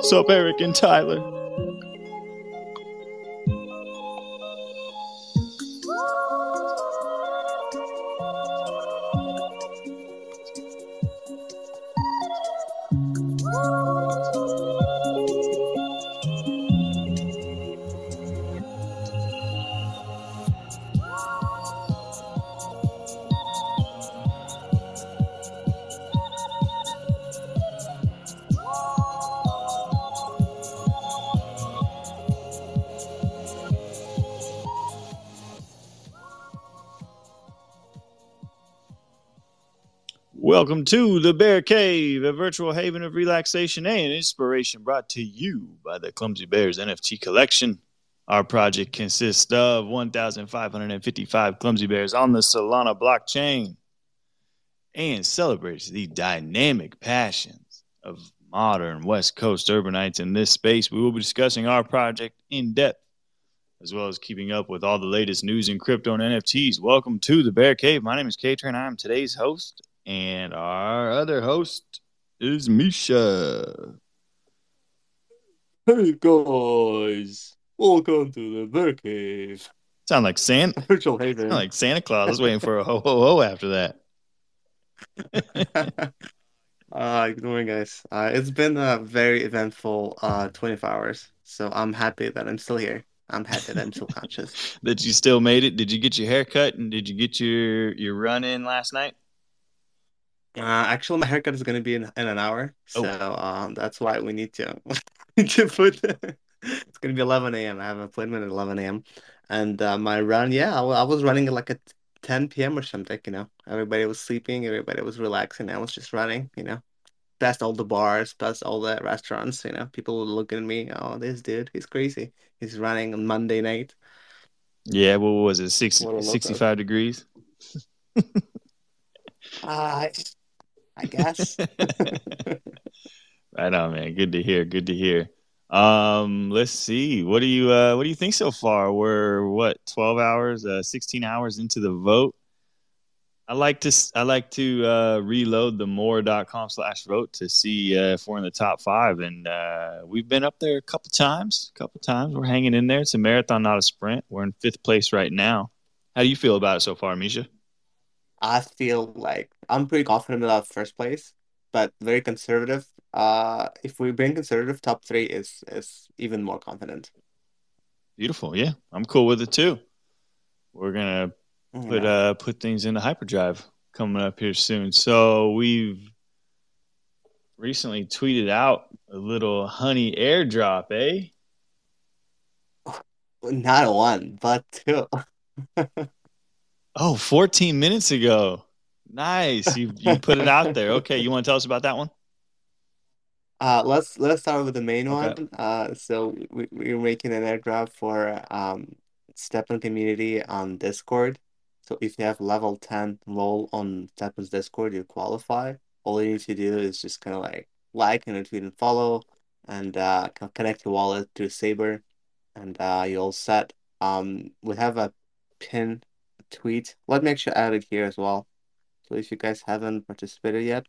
What's up, Eric and Tyler? Welcome to the Bear Cave, a virtual haven of relaxation and inspiration brought to you by the Clumsy Bears NFT collection. Our project consists of 1,555 Clumsy Bears on the Solana blockchain and celebrates the dynamic passions of modern West Coast urbanites. In this space, we will be discussing our project in depth, as well as keeping up with all the latest news in crypto and NFTs. Welcome to the Bear Cave. My name is K Train. I am today's host, and our other host is Misha. Hey guys, welcome to the Bear Cave. Sound like Santa, Virtual Haven. sound like Santa Claus. I was waiting for a ho ho ho after that. uh, good morning, guys. Uh, it's been a very eventful uh 24 hours, so I'm happy that I'm still here. I'm happy that I'm still conscious. that you still made it. Did you get your hair cut and did you get your your run in last night? Uh, actually, my haircut is gonna be in, in an hour, Oh. so um, that's why we need to to put. It's gonna be 11 a.m. I have an appointment at 11 a.m. And uh, my run, yeah, I, I was running like at 10 p.m. or something. You know, everybody was sleeping, everybody was relaxing. I was just running. You know, past all the bars, past all the restaurants. You know, people were looking at me. Oh, this dude, he's crazy. He's running on Monday night. Yeah, what was it? 60, What a loco. 65 degrees? Uh, I guess. right on, man. Good to hear. Good to hear. Um, let's see. What do you uh what do you think so far? We're what, 12 hours, uh 16 hours into the vote. I like to I like to uh reload the mooar.com slash vote to see uh, if we're in the top five. And uh we've been up there a couple times. A couple times. We're hanging in there. It's a marathon, not a sprint. We're in fifth place right now. How do you feel about it so far, Misha? I feel like I'm pretty confident about first place, but very conservative. Uh, if we bring conservative, top three is is even more confident. Beautiful. Yeah, I'm cool with it too. We're gonna You put know? uh put things into hyperdrive coming up here soon. So we've recently tweeted out a little honey airdrop, eh? Not one, but two. Oh, 14 minutes ago. Nice. You you put it out there. Okay, you want to tell us about that one? Uh, let's let's start with the main Okay. one. Uh, so we we're making an airdrop for um STEPN community on Discord. So if you have level 10 role on STEPN's Discord, you qualify. All you need to do is just kind of like like and retweet and follow, and uh, connect your wallet to Saber, and uh, you're all set. Um, we have a pin tweet. Let me actually add it here as well. So if you guys haven't participated yet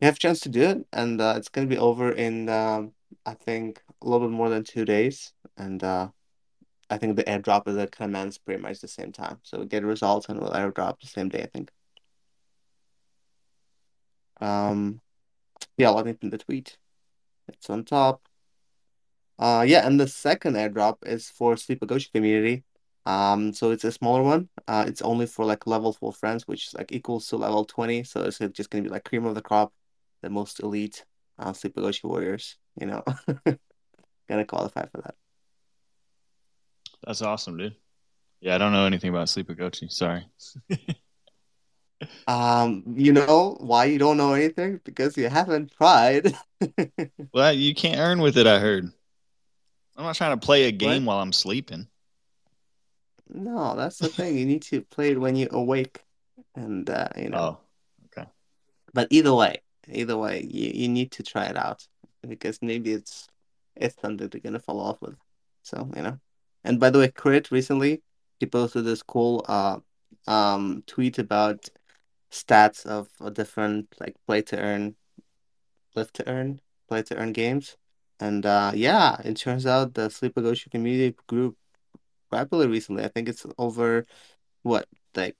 you have a chance to do it, and uh, it's gonna be over in um, I think a little bit more than two days, and uh, I think the airdrop is at commence pretty much the same time. So we get results and we'll airdrop the same day, I think. Um, yeah, let me pin the tweet. It's on top. Uh, yeah, and the second airdrop is for Sleepagotchi community. Um, so it's a smaller one. Uh, it's only for like level four friends, which is like equals to level 20. So it's just gonna be like cream of the crop, the most elite uh, Sleepagotchi warriors, you know. Gonna qualify for that. That's awesome, dude. Yeah, I don't know anything about Sleepagotchi. Sorry. Um, you know why you don't know anything? Because you haven't tried. Well, you can't earn with it, I heard. I'm not trying to play a game What? while I'm sleeping. No, that's the thing. You need to play it when you're awake, and uh, you know. Oh, okay. But either way, either way, you, you need to try it out because maybe it's it's something they're gonna follow up with. So, you know. And by the way, Crit recently he posted this cool uh um tweet about stats of a different like play to earn, live to earn, play to earn games. And uh, yeah, it turns out the Sleepagotchi community grew rapidly recently. I think it's over what, like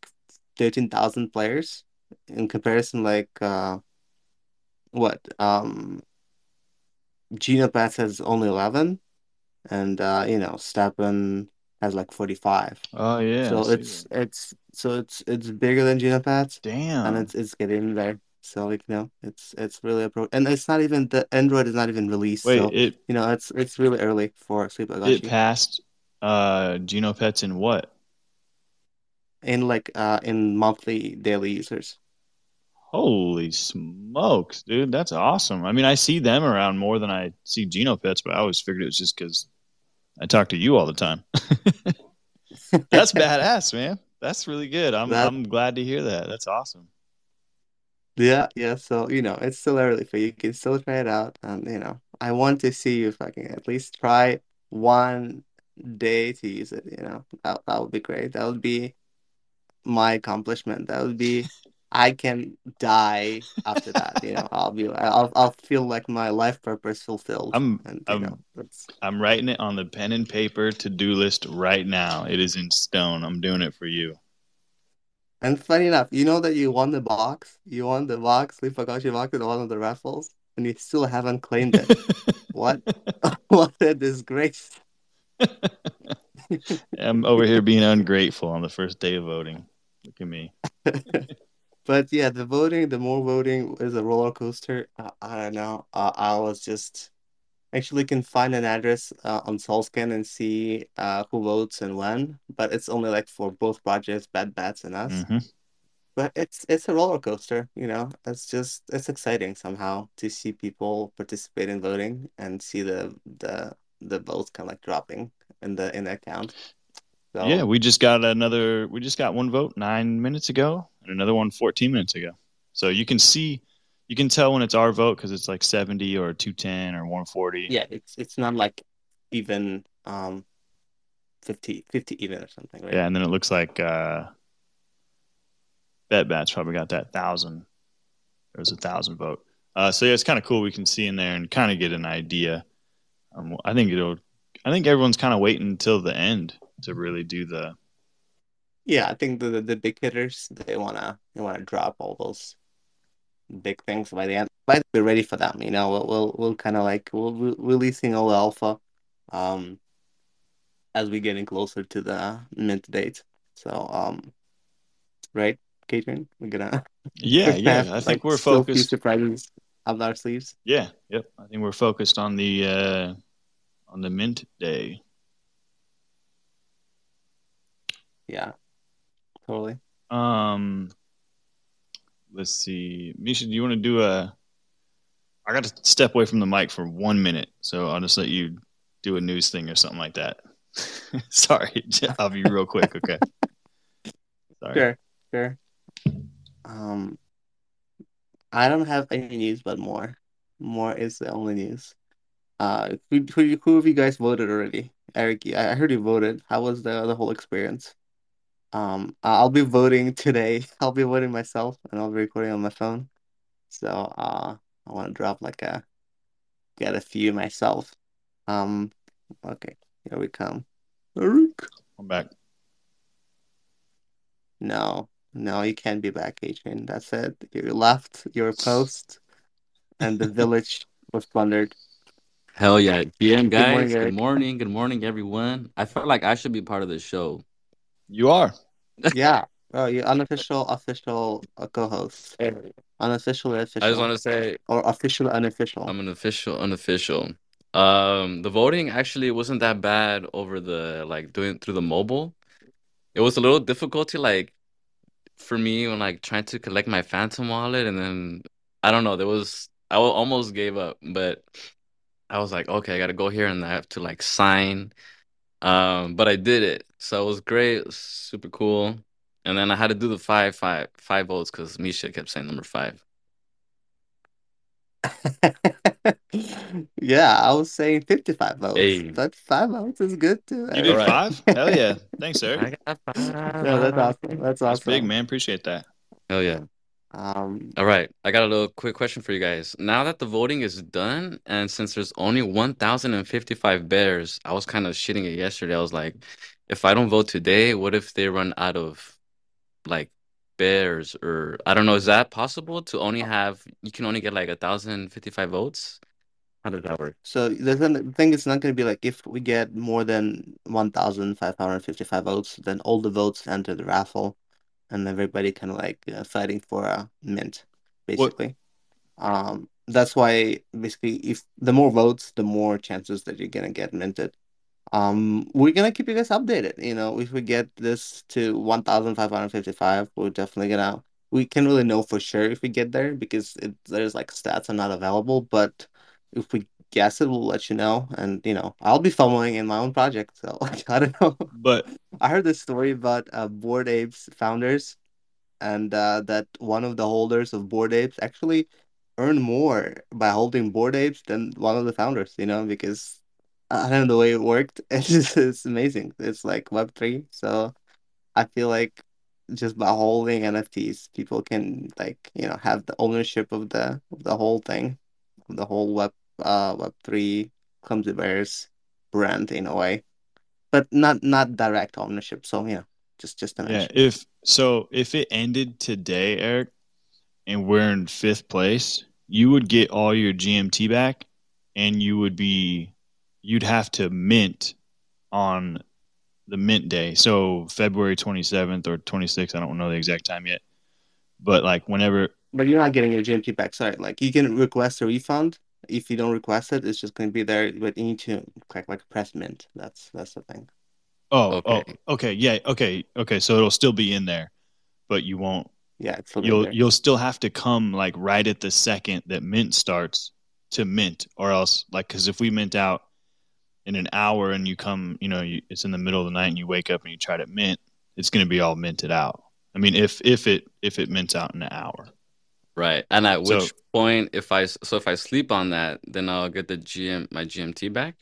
13,000 players in comparison, like uh, what, um, Genopets has only 11, and uh, you know, STEPN has like 45. Oh yeah, So it's that. it's so it's it's bigger than Genopets, and Damn. And it's it's getting there. So like you know, it's it's really a pro, and it's not even the Android is not even released. Wait, So it you know, it's it's really early for Sleep it Agashi. passed uh Genopets in what? in like uh in monthly daily users. Holy smokes, dude, that's awesome. I mean, I see them around more than I see Genopets, but I always figured it was just because I talk to you all the time. That's badass, man. That's really good. I'm That I'm glad to hear that. That's awesome. yeah, yeah, so you know, it's still early for you. You can still try it out. And you know, I want to see you if I can at least try one day to use it, you know. That that would be great. That would be my accomplishment. That would be I can die after that, you know. I'll be I'll I'll feel like my life purpose fulfilled. I'm And I'm that's I'm writing it on the pen and paper to-do list right now. It is in stone. I'm doing it for you. And funny enough, you know that you won the box? You won the box, Sleepagotchi box in one of the raffles, and you still haven't claimed it. What? What a disgrace. I'm over here being ungrateful on the first day of voting. Look at me. But yeah, the voting, the MOOAR voting is a roller coaster. Uh, I don't know. Uh, I was just actually can find an address uh, on Solscan and see uh, who votes and when, but it's only like for both projects, Bad Bats and us. hmm But it's it's a roller coaster, you know. It's just it's exciting somehow to see people participate in voting and see the the the votes kind of like dropping in the in the account. So yeah, we just got another. We just got one vote nine minutes ago, and another one 14 minutes ago. So you can see, you can tell when it's our vote because it's like 70 or 210 or 140. yeah, it's it's not like even um 50 50 even or something, right? Yeah, and then it looks like uh, Bet Bats probably got that thousand. There was a thousand vote. Uh, so yeah, it's kind of cool. We can see in there and kind of get an idea. Um, I think it'll. I think everyone's kind of waiting until the end to really do the. Yeah, I think the the, the big hitters they wanna they wanna drop all those big things by the end. But we're ready for them, you know. We'll we'll, we'll kind of like we'll, we'll releasing all the alpha. Um, as we getting closer to the mint date. So, um, right, Catherine, we're gonna Yeah, we're gonna have yeah. I think like we're focused. surprises up our sleeves. Yeah, yep. I think we're focused on the uh, on the mint day. Yeah, totally. Um, let's see, Misha. Do you want to do a? I got to step away from the mic for one minute, so I'll just let you do a news thing or something like that. Sorry, I'll be real quick. Okay. Sorry. Sure, sure. Um, I don't have any news, but MOOAR, MOOAR is the only news. Uh, who who, who have you guys voted already? Eric, I heard you voted. How was the the whole experience? Um, I'll be voting today. I'll be voting myself, and I'll be recording on my phone. So, uh, I want to drop like a get a few myself. Um, okay, here we come. Eric. I'm back. No, no, you can't be back, Adrian. That's it. You left your post, and the village was plundered. Hell yeah. GM Good morning, guys, good morning. Good morning, everyone. I felt like I should be part of the show. You are. Yeah. Oh, you unofficial, official uh, co-host. Unofficial, official. I just want to say or official, unofficial. I'm an official, unofficial. Um, the voting actually wasn't that bad over the like doing through the mobile. It was a little difficulty like for me when like trying to collect my Phantom wallet and then I don't know, there was I almost gave up, but I was like, okay, I gotta go here and I have to like sign. Um, but I did it. So it was great, it was super cool. And then I had to do the five, five, five votes because Misha kept saying number five. Yeah, I was saying 55 votes, Hey, but five votes is good too, You did right. five? Hell yeah! Thanks, sir. I got five. No, that's awesome. That's That's big, man. Appreciate that. Hell yeah. Um, All right, I got a little quick question for you guys. Now that the voting is done, and since there's only 1,055 bears, I was kind of shitting it yesterday. I was like, if I don't vote today, what if they run out of like bears or I don't know, is that possible to only have you can only get like 1,055 votes? How does that work? so the thing, the thing is not going to be like if we get more than 1,555 votes, then all the votes enter the raffle, and everybody kind of like uh, fighting for a mint, What? basically. Um, that's why basically if the more votes, the more chances that you're gonna get minted. Um, we're gonna keep you guys updated. You know, if we get this to 1,555, we're definitely gonna. We can't really know for sure if we get there because it, there's like stats are not available. But if we guess it, we'll let you know. And you know, I'll be following in my own project. So I don't know. But I heard this story about uh, Bored Apes founders, and uh, that one of the holders of Bored Apes actually earned more by holding Bored Apes than one of the founders. You know, because I don't know the way it worked. It's just it's amazing. It's like Web3. So I feel like just by holding NFTs, people can like, you know, have the ownership of the of the whole thing, the whole web uh Web3 Clumsy Bears brand in a way. But not not direct ownership. So, yeah, just just to yeah, if so, if it ended today, Eric, and we're in fifth place, you would get all your GMT back, and you would be, you'd have to mint on the mint day. So February 27th or 26th, I don't know the exact time yet. But like whenever, But you're not getting your GMT back. Sorry. Like you can request a refund. If you don't request it, it's just going to be there. But you need to click like press mint. That's that's the thing. oh, oh Okay. oh, okay, yeah, okay, okay. So it'll still be in there, but you won't. Yeah, it's still You'll there. you'll still have to come like right at the second that mint starts to mint, or else like because if we mint out in an hour and you come, you know, you, it's in the middle of the night and you wake up and you try to mint, it's going to be all minted out. I mean, if if it if it mints out in an hour. Right. And at So- which point, if I s- so if I sleep on that, then I'll get the GM my GMT back.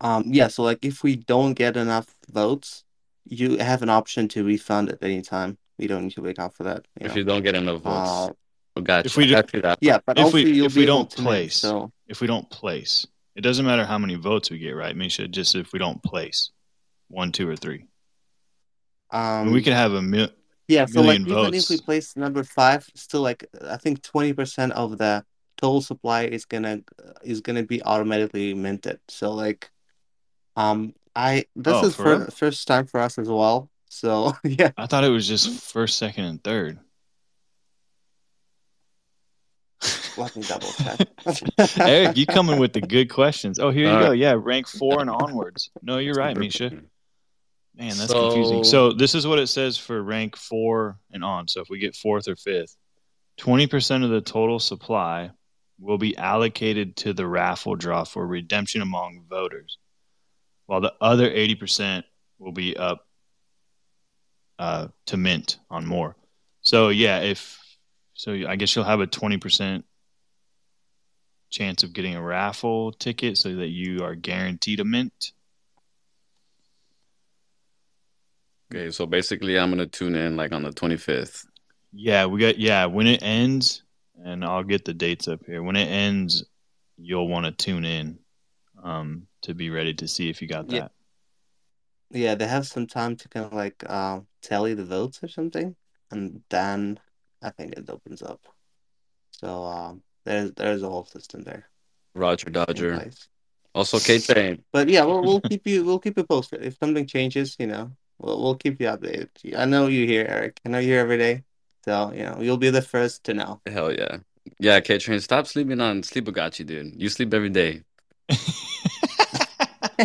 Um, yeah, so like if we don't get enough votes, you have an option to refund at any time. You don't need to wait out for that, you If know. you don't get enough votes. Uh, Oh, gotcha. If we do, that. yeah, but if we if we don't to mint, place. so If we don't place, it doesn't matter how many votes we get, right, Misha? Just if we don't place one, two, or three. I um mean, we could have a mil- yeah, so like million even if we place number five, still like I think 20% of the total supply is gonna is gonna be automatically minted. So like um I this Oh, is for for real? first time for us as well. So yeah. I thought it was just first, second, and third. Let me double check. Eric, you coming with the good questions. Oh, here you All go. Yeah, rank four and onwards. No, you're right, Misha. Man, that's confusing. So- So this is what it says for rank four and on. So if we get fourth or fifth, twenty percent of the total supply will be allocated to the raffle draw for redemption among voters, while the other eighty percent will be up uh, to mint on MOOAR. So yeah, if so, I guess you'll have a twenty percent chance of getting a raffle ticket, so that you are guaranteed a mint. Okay, so basically, I'm gonna tune in like on the 25th. Yeah, we got yeah, when it ends and I'll get the dates up here. When it ends, you'll want to tune in um to be ready to see if you got that. Yeah, they have some time to kind of like uh, tally the votes or something, and then I think it opens up. So um, there's there's a whole system there Roger Dodger. Also, K Train. But yeah, we'll we'll keep you we'll keep you posted if something changes. You know, we'll we'll keep you updated. I know you here, Eric. I know you're here every day, so you know you'll be the first to know. Hell yeah. Yeah, K Train, stop sleeping on Sleepagotchi, dude. You sleep every day.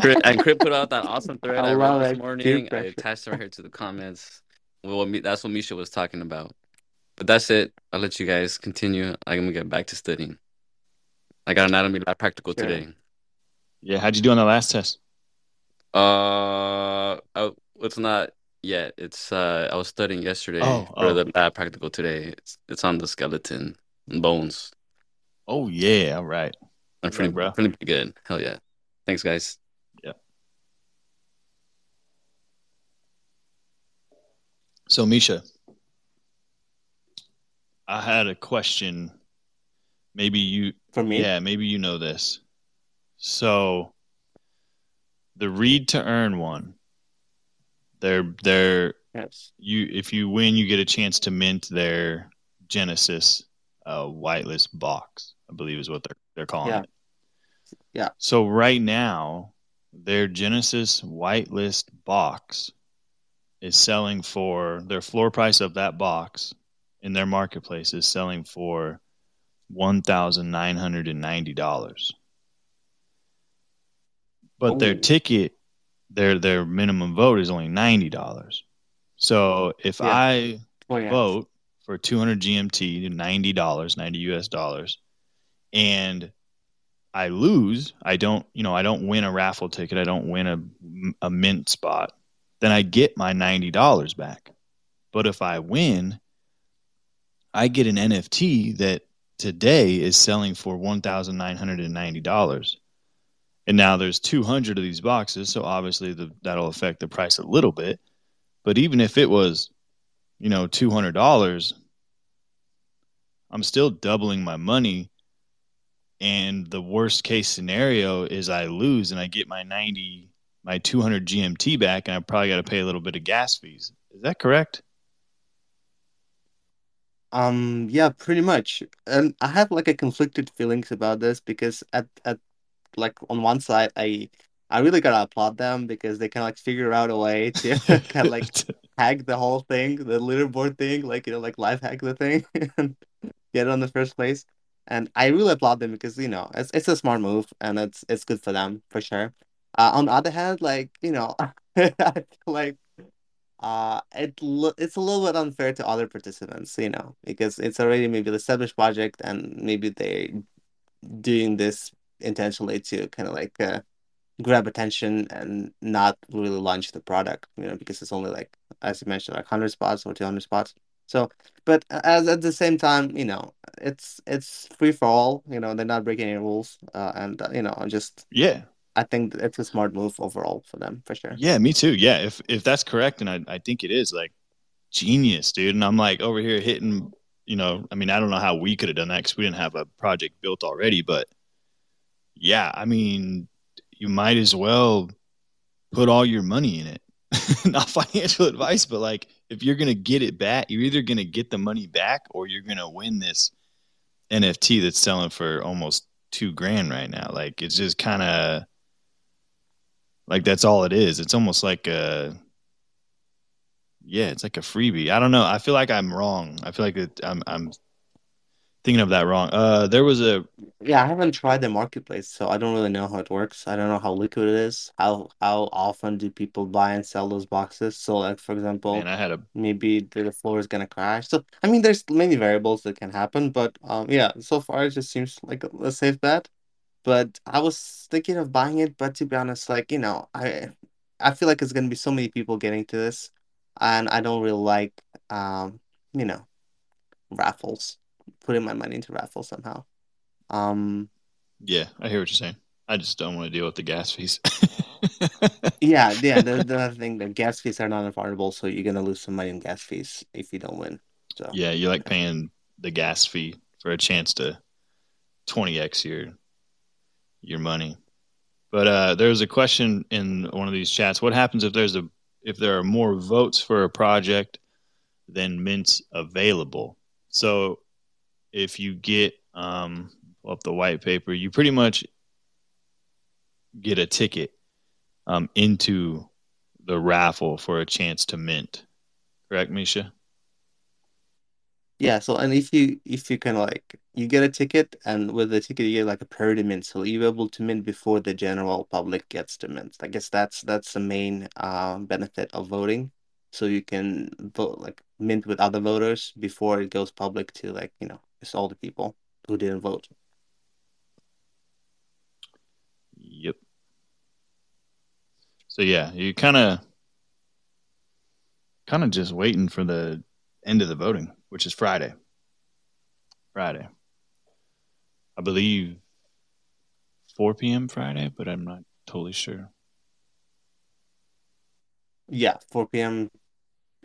Crit, and Crit put out that awesome thread I I, love wrote this morning. I attached it right here to the comments. Well, that's what Misha was talking about. But that's it. I'll let you guys continue. I'm gonna get back to studying. I got anatomy lab practical Sure. today. yeah, how'd you do on the last test? Uh, I, it's not yet. It's uh, I was studying yesterday Oh, for oh. the lab practical today. It's it's on the skeleton and bones. Oh yeah, all right. I'm pretty, luck, bro. pretty good. Hell yeah. Thanks, guys. Yeah. So, Misha, I had a question. Maybe you, For me, yeah, maybe you know this. So, the read to earn one, they're they're yes. you if you win, you get a chance to mint their Genesis uh, whitelist box. I believe is what they're they're calling Yeah. it. Yeah. So right now, their Genesis whitelist box is selling for their floor price of that box in their marketplace is selling for one thousand nine hundred and ninety dollars. But their ticket, their their minimum vote is only ninety dollars. So if Yeah. I Oh yeah. vote for 200 GMT, ninety dollars, ninety US dollars, and I lose, I don't, you know, I don't win a raffle ticket, I don't win a a mint spot, then I get my ninety dollars back. But if I win, I get an NFT that today is selling for one thousand nine hundred and ninety dollars. And now there's 200 of these boxes, so obviously the, that'll affect the price a little bit. But even if it was, you know, $200, I'm still doubling my money. And the worst case scenario is I lose and I get my 90, my 200 GMT back, and I probably got to pay a little bit of gas fees. Is that correct? Um, yeah, pretty much. And I have like a conflicted feelings about this because at at like on one side I I really gotta applaud them because they can like figure out a way to kind of like hack the whole thing, the leaderboard thing, like you know, like live hack the thing and get it on the first place. And I really applaud them because you know it's it's a smart move and it's it's good for them for sure. Uh, on the other hand, like you know, I feel like uh it lo- it's a little bit unfair to other participants, you know, because it's already maybe the established project and maybe they doing this intentionally to kind of like uh, grab attention and not really launch the product, you know, because it's only like, as you mentioned, like 100 spots or 200 spots. So, but as at the same time, you know, it's it's free for all, you know, they're not breaking any rules. Uh, and, uh, you know, just, yeah. I think it's a smart move overall for them, for sure. Yeah, me too. Yeah, if if that's correct, and I, I think it is, like genius, dude. And I'm like over here hitting, you know, I mean, I don't know how we could have done that because we didn't have a project built already, but yeah, I mean, you might as well put all your money in it. Not financial advice, but like if you're gonna get it back, you're either gonna get the money back or you're gonna win this NFT that's selling for almost two grand right now. Like it's just kind of like that's all it is. It's almost like a yeah, it's like a freebie. I don't know. I feel like I'm wrong. I feel like I'm I'm thinking of that wrong. Uh, there was a Yeah, I haven't tried the marketplace, so I don't really know how it works. I don't know how liquid it is. How how often do people buy and sell those boxes? So, like for example, man. I had a maybe the, the floor is gonna crash. So, I mean, there's many variables that can happen, but um, yeah, so far it just seems like a, a safe bet. But I was thinking of buying it, but to be honest, like, you know, I I feel like it's gonna be so many people getting to this, and I don't really like um, you know, raffles, putting my money into raffle somehow. Um, yeah. I hear what you're saying. I just don't want to deal with the gas fees. yeah, yeah, the the other thing, the gas fees are not affordable, so you're gonna lose some money in gas fees if you don't win. So yeah, you're like paying the gas fee for a chance to 20x your your money. But uh, there's a question in one of these chats. What happens if there's a if there are more votes for a project than mints available? So if you get um, up the white paper, you pretty much get a ticket um, into the raffle for a chance to mint. Correct, Misha? Yeah, so and if you if you can like you get a ticket and with the ticket you get like a priority mint, so you're able to mint before the general public gets to mint. I guess that's that's the main uh, benefit of voting. So you can vote like mint with other voters before it goes public to like, you know, just all the people who didn't vote. Yep. So yeah, you kind of kind of just waiting for the end of the voting, which is Friday. Friday. I believe 4 p.m. Friday, but I'm not totally sure. Yeah, 4 p.m.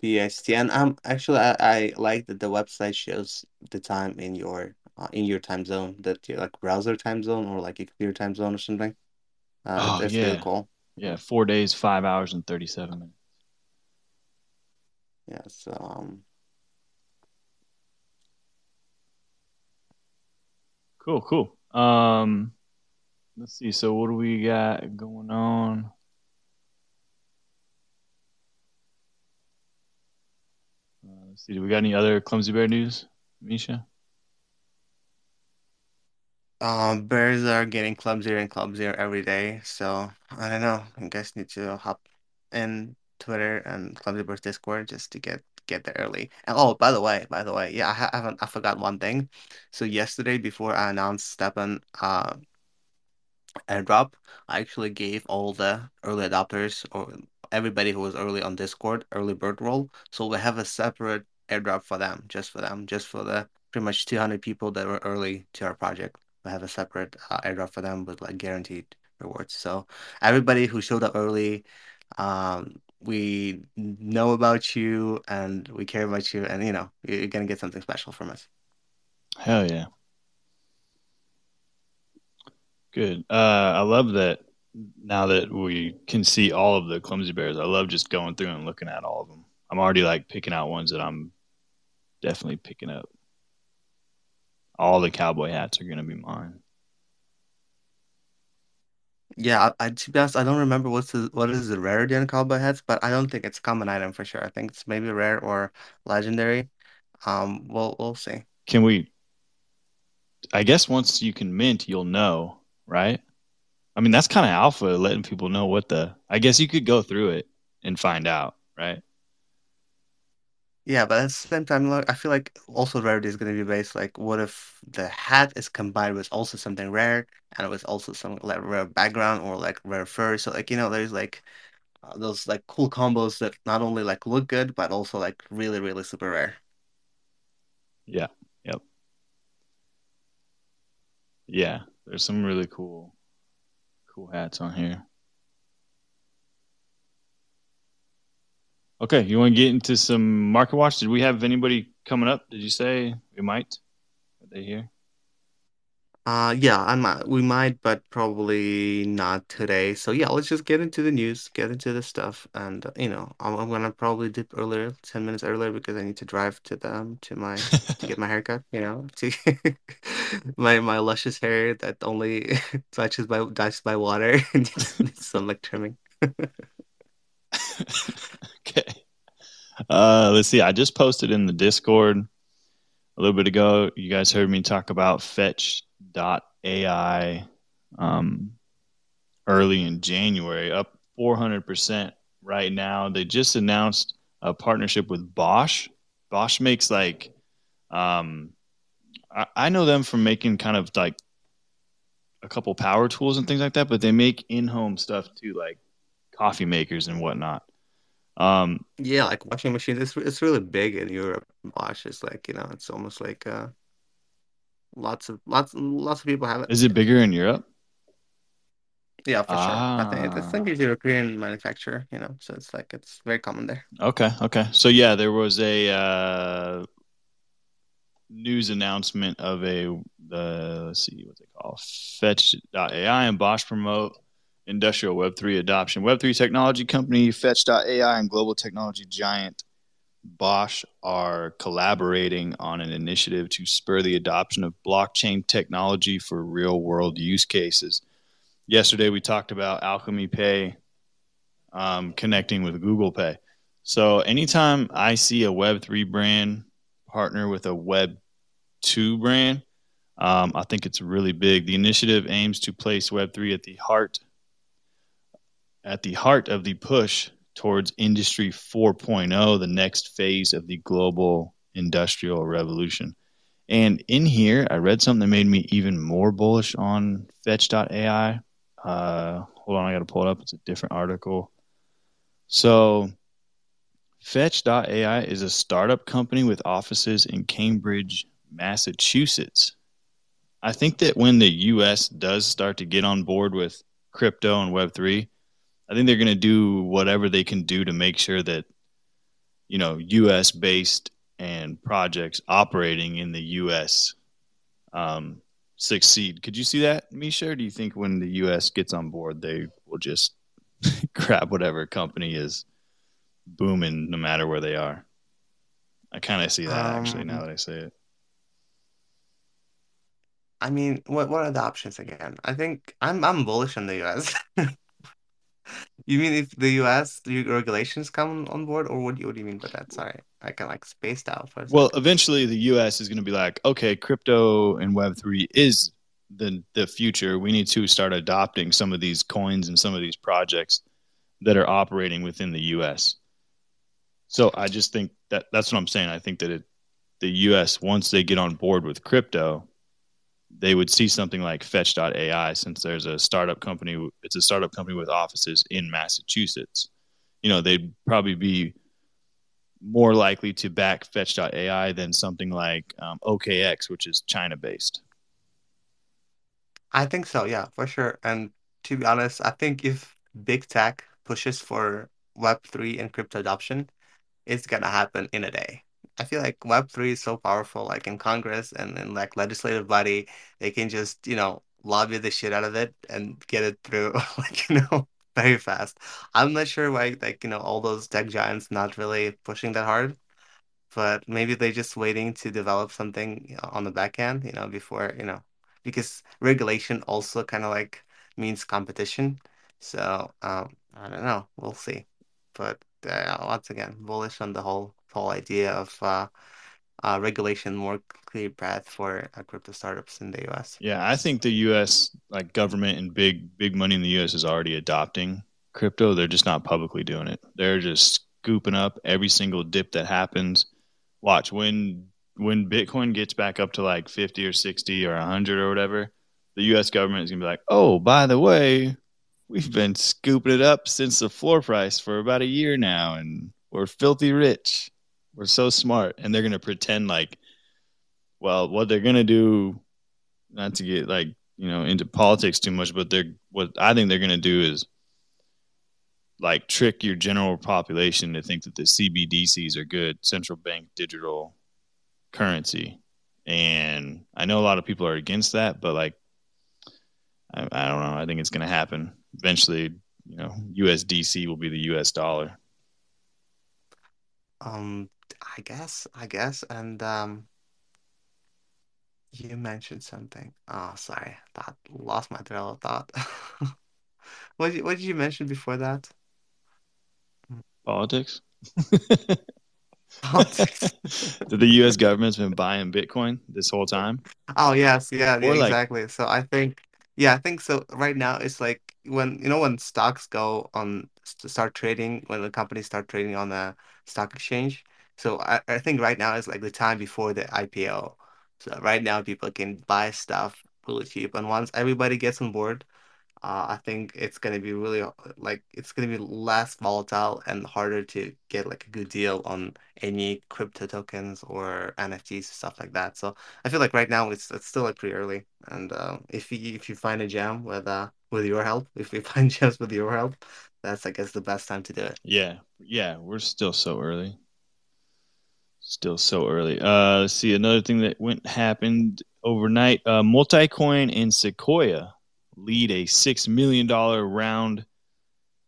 PST. And um, actually, I, I like that the website shows the time in your uh, in your time zone, that your like browser time zone or like your time zone or something. Uh, Oh, that's yeah. really cool. Yeah, four days, five hours, and 37 minutes. Yeah. So um, Cool, cool. Um, let's see. So, what do we got going on? Uh, let's see. Do we got any other Clumsy Bear news, Misha? um, bears are getting clumsier and clumsier every day. So I don't know. You guys need to hop in Twitter and Clumsy Bears Discord just to get get there early. And oh, by the way, by the way, yeah, I I haven't I forgot one thing. So yesterday, before I announced STEPN uh airdrop, I actually gave all the early adopters or everybody who was early on Discord early bird role. So we have a separate airdrop for them, just for them, just for the pretty much 200 people that were early to our project. We have a separate uh, airdrop for them with like guaranteed rewards. So everybody who showed up early, um, we know about you and we care about you, and you know you're gonna get something special from us. Hell yeah. Good. Uh, I love that now that we can see all of the Clumsy Bears. I love just going through and looking at all of them. I'm already like picking out ones that I'm definitely picking up. All the cowboy hats are going to be mine. Yeah, I, I to be honest, I don't remember what's the, what is the rarity on cowboy hats, but I don't think it's a common item for sure. I think it's maybe rare or legendary. Um, we'll we'll see. Can we? I guess once you can mint, you'll know, right? I mean, that's kind of alpha, letting people know what the. I guess you could go through it and find out, right? Yeah, but at the same time, like, I feel like also rarity is going to be based like, what if the hat is combined with also something rare and it was also some like rare background or like rare fur. So like you know, there's like uh, those like cool combos that not only like look good but also like really really super rare. Yeah. Yep. Yeah. There's some really cool, cool hats on here. Okay, you want to get into some market watch? Did we have anybody coming up? Did you say we might? Are they here? Uh, yeah, I might, we might, but probably not today. So yeah, let's just get into the news, get into the stuff, and uh, you know, I'm, I'm gonna probably dip earlier, 10 minutes earlier because I need to drive to the um, to my to get my haircut, you know, to my my luscious hair that only touches by touched by water and some like trimming. okay. Uh, let's see. I just posted in the Discord a little bit ago. You guys heard me talk about Fetch.ai um, early in January, up 400% right now. They just announced a partnership with Bosch. Bosch makes like, um, I, I know them from making kind of like a couple power tools and things like that, but they make in home stuff too, like coffee makers and whatnot. Um, Yeah, like washing machines. It's it's really big in Europe. Bosch is like, you know, it's almost like uh lots of lots lots of people have it. is it bigger in Europe? Yeah, for sure. I think I Ah. think it's a European manufacturer, you know, so it's like it's very common there. Okay, okay. So yeah, there was a uh, news announcement of a the let's see what's it called Fetch.ai and Bosch promote industrial Web three adoption. Web three technology company Fetch.ai and global technology giant Bosch are collaborating on an initiative to spur the adoption of blockchain technology for real world use cases. Yesterday we talked about Alchemy Pay um, connecting with Google Pay. So anytime I see a Web3 brand partner with a Web2 brand, um, I think it's really big. The initiative aims to place Web3 at the heart at the heart of the push towards Industry 4.0, the next phase of the global industrial revolution. And in here, I read something that made me even more bullish on Fetch.ai. Uh, hold on, I got to pull it up. It's a different article. So, Fetch.ai is a startup company with offices in Cambridge, Massachusetts. I think that when the US does start to get on board with crypto and Web3, I think they're going to do whatever they can do to make sure that, you know, U.S. based and projects operating in the U.S. Um, succeed. Could you see that, Misha? Or do you think when the U.S. gets on board, they will just grab whatever company is booming, no matter where they are? I kind of see that um, actually. Now that I say it. I mean, what what are the options again? I think I'm I'm bullish on the U.S. You mean if the U.S. regulations come on board, or what do you, what do you mean by that? Sorry, I kind of like spaced out for a Well, eventually the U.S. is going to be like, okay, crypto and Web three is the the future. We need to start adopting some of these coins and some of these projects that are operating within the U.S. So I just think that that's what I'm saying. I think that it, the U.S. once they get on board with crypto, they would see something like fetch.ai since there's a startup company it's a startup company with offices in massachusetts you know they'd probably be more likely to back fetch.ai than something like um, okx which is china based I think so, yeah, for sure. And to be honest, I think if big tech pushes for Web3 and crypto adoption, it's gonna happen in a day. I feel like Web3 is so powerful, like in Congress and in like legislative body, they can just, you know, lobby the shit out of it and get it through, like, you know, very fast. I'm not sure why, like, you know, all those tech giants not really pushing that hard, but maybe they're just waiting to develop something on the back end, you know, before, you know, because regulation also kind of like means competition. So, um, I don't know. We'll see. But uh, once again, bullish on the whole whole idea of uh, uh, regulation, more clear path for uh, crypto startups in the U.S. Yeah, I think the U.S. like government and big big money in the U.S. is already adopting crypto. They're just not publicly doing it. They're just scooping up every single dip that happens. Watch when when Bitcoin gets back up to like fifty or sixty or hundred or whatever, the U.S. government is gonna be like, oh, by the way, we've been scooping it up since the floor price for about a year now, and we're filthy rich. We're so smart, and they're gonna pretend like, well, what they're gonna do, not to get like you know into politics too much, but they're what I think they're gonna do is like trick your general population to think that the CBDCs are good, central bank digital currency. And I know a lot of people are against that, but like, I, I don't know. I think it's going to happen eventually. You know, USDC will be the US dollar. Um, I guess, I guess, and um, you mentioned something. Oh, sorry, that lost my trail of thought. what did you, what did you mention before that? Politics. Politics. That the U.S. government's been buying Bitcoin this whole time. Oh yes, yeah, yeah like, exactly. So I think, yeah, I think so. Right now, it's like when you know when stocks go on to start trading when the companies start trading on the stock exchange. So I, I think right now is like the time before the IPO. So right now people can buy stuff really cheap, and once everybody gets on board, uh, I think it's gonna be really like it's gonna be less volatile and harder to get like a good deal on any crypto tokens or NFTs stuff like that. So I feel like right now it's it's still like pretty early, and uh, if you if you find a gem with uh with your help, if we find gems with your help, that's I guess the best time to do it. Yeah, yeah, we're still so early. Still so early. Uh, let's see another thing that went happened overnight. Uh, Multicoin and Sequoia lead a $6 million round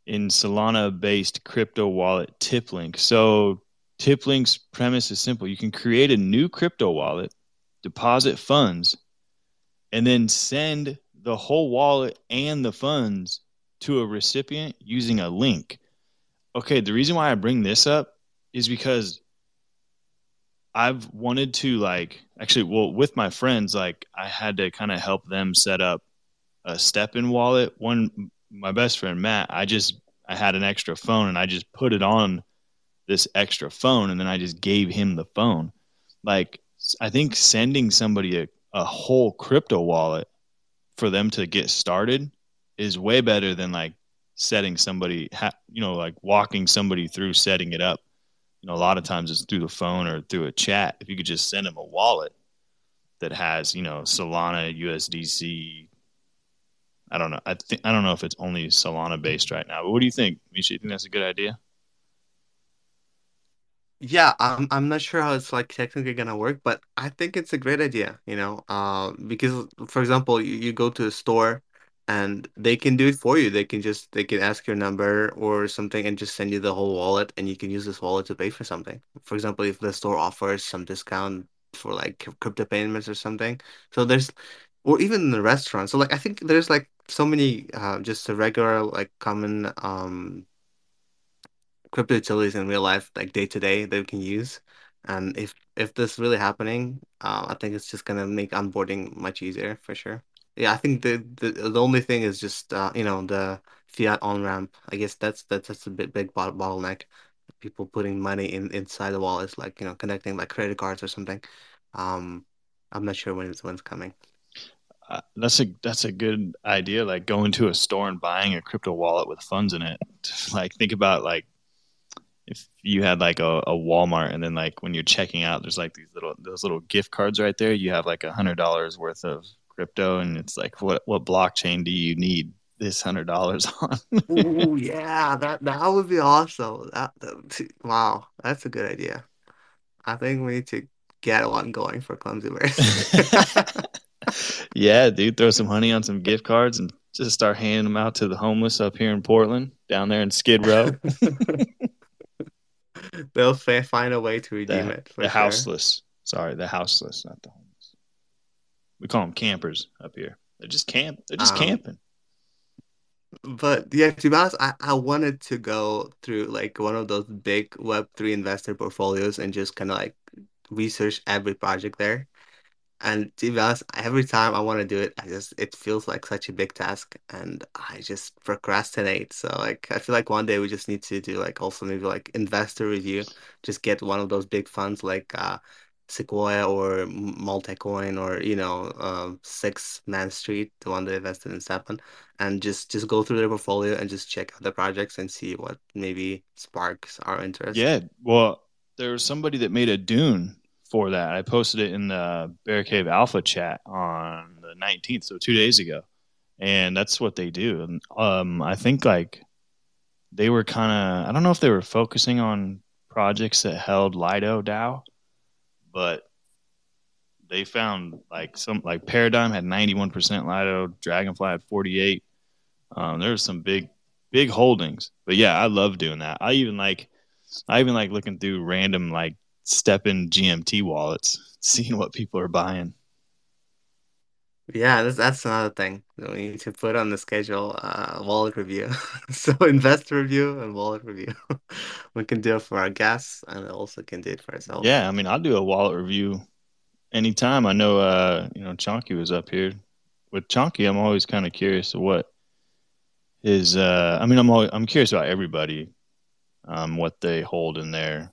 in Solana based crypto wallet TipLink. So, TipLink's premise is simple you can create a new crypto wallet, deposit funds, and then send the whole wallet and the funds to a recipient using a link. Okay, the reason why I bring this up is because I've wanted to like actually well with my friends like I had to kind of help them set up a STEPN wallet. One, my best friend Matt, I just I had an extra phone and I just put it on this extra phone and then I just gave him the phone. Like I think sending somebody a, a whole crypto wallet for them to get started is way better than like setting somebody, you know, like walking somebody through setting it up. You know, a lot of times it's through the phone or through a chat. If you could just send them a wallet that has, you know, Solana, USDC, I don't know. I think I don't know if it's only Solana based right now. But what do you think, Misha? You think that's a good idea? Yeah, I'm I'm not sure how it's like technically gonna work, but I think it's a great idea, you know, uh, because for example, you, you go to a store and they can do it for you. They can just they can ask your number or something and just send you the whole wallet, and you can use this wallet to pay for something. For example, if the store offers some discount for like crypto payments or something, so there's or even in the restaurant. So like I think there's like so many uh, just a regular like common um crypto utilities in real life, like day to day, that we can use. And if if this really happening, uh, I think it's just gonna make onboarding much easier for sure. Yeah, I think the the, the only thing is just uh, you know the fiat on ramp. I guess that's that's that's a bit big bot bottleneck. People putting money in inside the wallets, like you know connecting like credit cards or something. Um, I'm not sure when it's when it's coming. Uh, that's a that's a good idea. Like going to a store and buying a crypto wallet with funds in it. Like think about like if you had like a, a Walmart and then like when you're checking out, there's like these little those little gift cards right there. You have like a hundred dollars worth of crypto, and it's like what what blockchain do you need this hundred dollars on? Oh yeah, that that would be awesome. That, that wow, that's a good idea. I think we need to get one going for Clumsy Bears. yeah, dude, throw some honey on some gift cards and just start handing them out to the homeless up here in Portland, down there in Skid Row. They'll find a way to redeem the, it the for sure. houseless. Sorry, the houseless, not the homeless. We call them campers up here. They're just camp. They're just Um, camping. but yeah, to be honest, I, I wanted to go through like one of those big Web3 investor portfolios and just kind of like research every project there. And to be honest, every time I want to do it, I just it feels like such a big task, and I just procrastinate. So like, I feel like one day we just need to do like also maybe like investor review, just get one of those big funds like uh, Sequoia or Multicoin or you know um, Six Man Street, the one that invested in STEPN, and just just go through their portfolio and just check out the projects and see what maybe sparks our interest. Yeah. Well, there was somebody that made a Dune for that. I posted it in the Bear Cave Alpha chat on the 19th, so two days ago. And that's what they do. And um, I think like they were kind of, I don't know if they were focusing on projects that held Lido DAO, but they found like some, like Paradigm had 91% Lido, Dragonfly had 48. Um, some big, big holdings. But yeah, I love doing that. I even like, I even like looking through random like STEPN GMT wallets, seeing what people are buying. Yeah, that's that's another thing that we need to put on the schedule, uh, wallet review. So investor review and wallet review. We can do it for our guests and also can do it for ourselves. Yeah, I mean, I'll do a wallet review anytime. I know, uh, you know, Chonky was up here. With Chonky, I'm always kind of curious of what his. Uh, I mean, I'm always, I'm curious about everybody, um, what they hold in their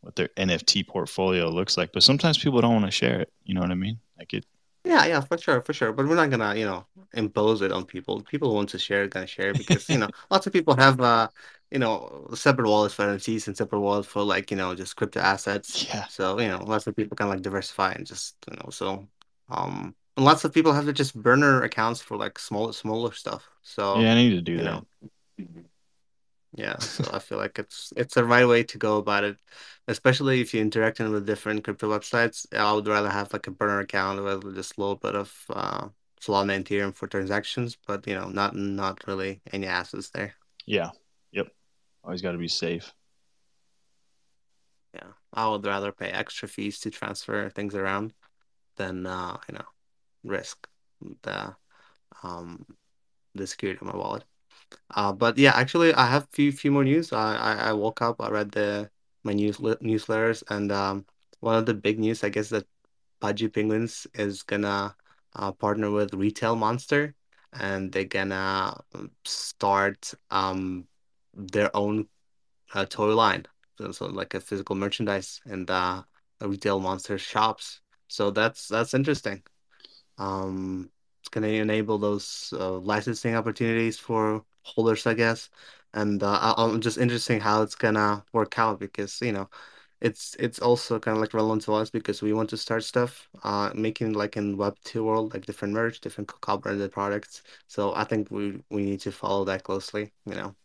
what their NFT portfolio looks like. But sometimes people don't want to share it. You know what I mean? Like it. Yeah, yeah, for sure, for sure. But we're not gonna, you know, impose it on people. People who want to share, gonna share because, you know, lots of people have uh, you know, separate wallets for NFTs and separate wallets for like, you know, just crypto assets. Yeah. So, you know, lots of people can like diversify and just, you know, so um and lots of people have to just burner accounts for like smaller smaller stuff. So, Yeah, I need to do you that. know, yeah, so I feel like it's it's the right way to go about it, especially if you're interacting with different crypto websites. I would rather have like a burner account with just a little bit of uh Solana and Ethereum for transactions, but you know, not not really any assets there. Yeah. Yep. Always got to be safe. Yeah, I would rather pay extra fees to transfer things around than uh, you know, risk the um the security of my wallet. Uh, but yeah, actually, I have few few more news. I I, I woke up, I read the my news newsletters, and um, one of the big news, I guess, that Pudgy Penguins is gonna uh, partner with Retail Monster, and they're gonna um, start um their own uh, toy line, so, so like a physical merchandise and uh, Retail Monster shops. So that's that's interesting. Um, it's gonna enable those uh, licensing opportunities for holders, I guess. And uh, I- I'm just interesting how it's gonna work out because you know it's it's also kind of like relevant to us because we want to start stuff, uh, making like in Web 2 world like different merch, different co- co-branded products. So I think we we need to follow that closely, you know.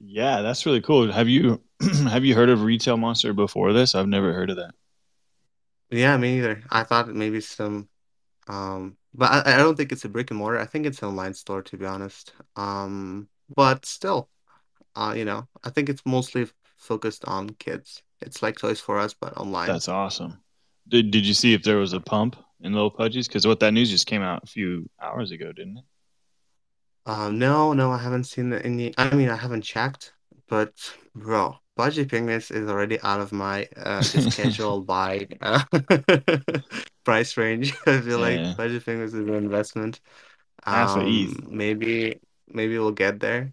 Yeah, that's really cool. Have you have you heard of Retail Monster before this? I've never heard of that. Yeah, me neither. I thought maybe some um but I, I don't think it's a brick and mortar. I think it's an online store to be honest. Um but still, uh you know, I think it's mostly focused on kids. It's like Toys for Us but online. That's awesome. Did Did you see if there was a pump in Little Pudgies? Because what that news just came out a few hours ago, didn't it? Um, no, no, I haven't seen the- any. I mean, I haven't checked, but bro, Pudgy Penguins is already out of my uh casual buy uh, price range. I feel like Yeah, Pudgy Penguins is an investment. half a ETH. Um, maybe maybe we'll get there.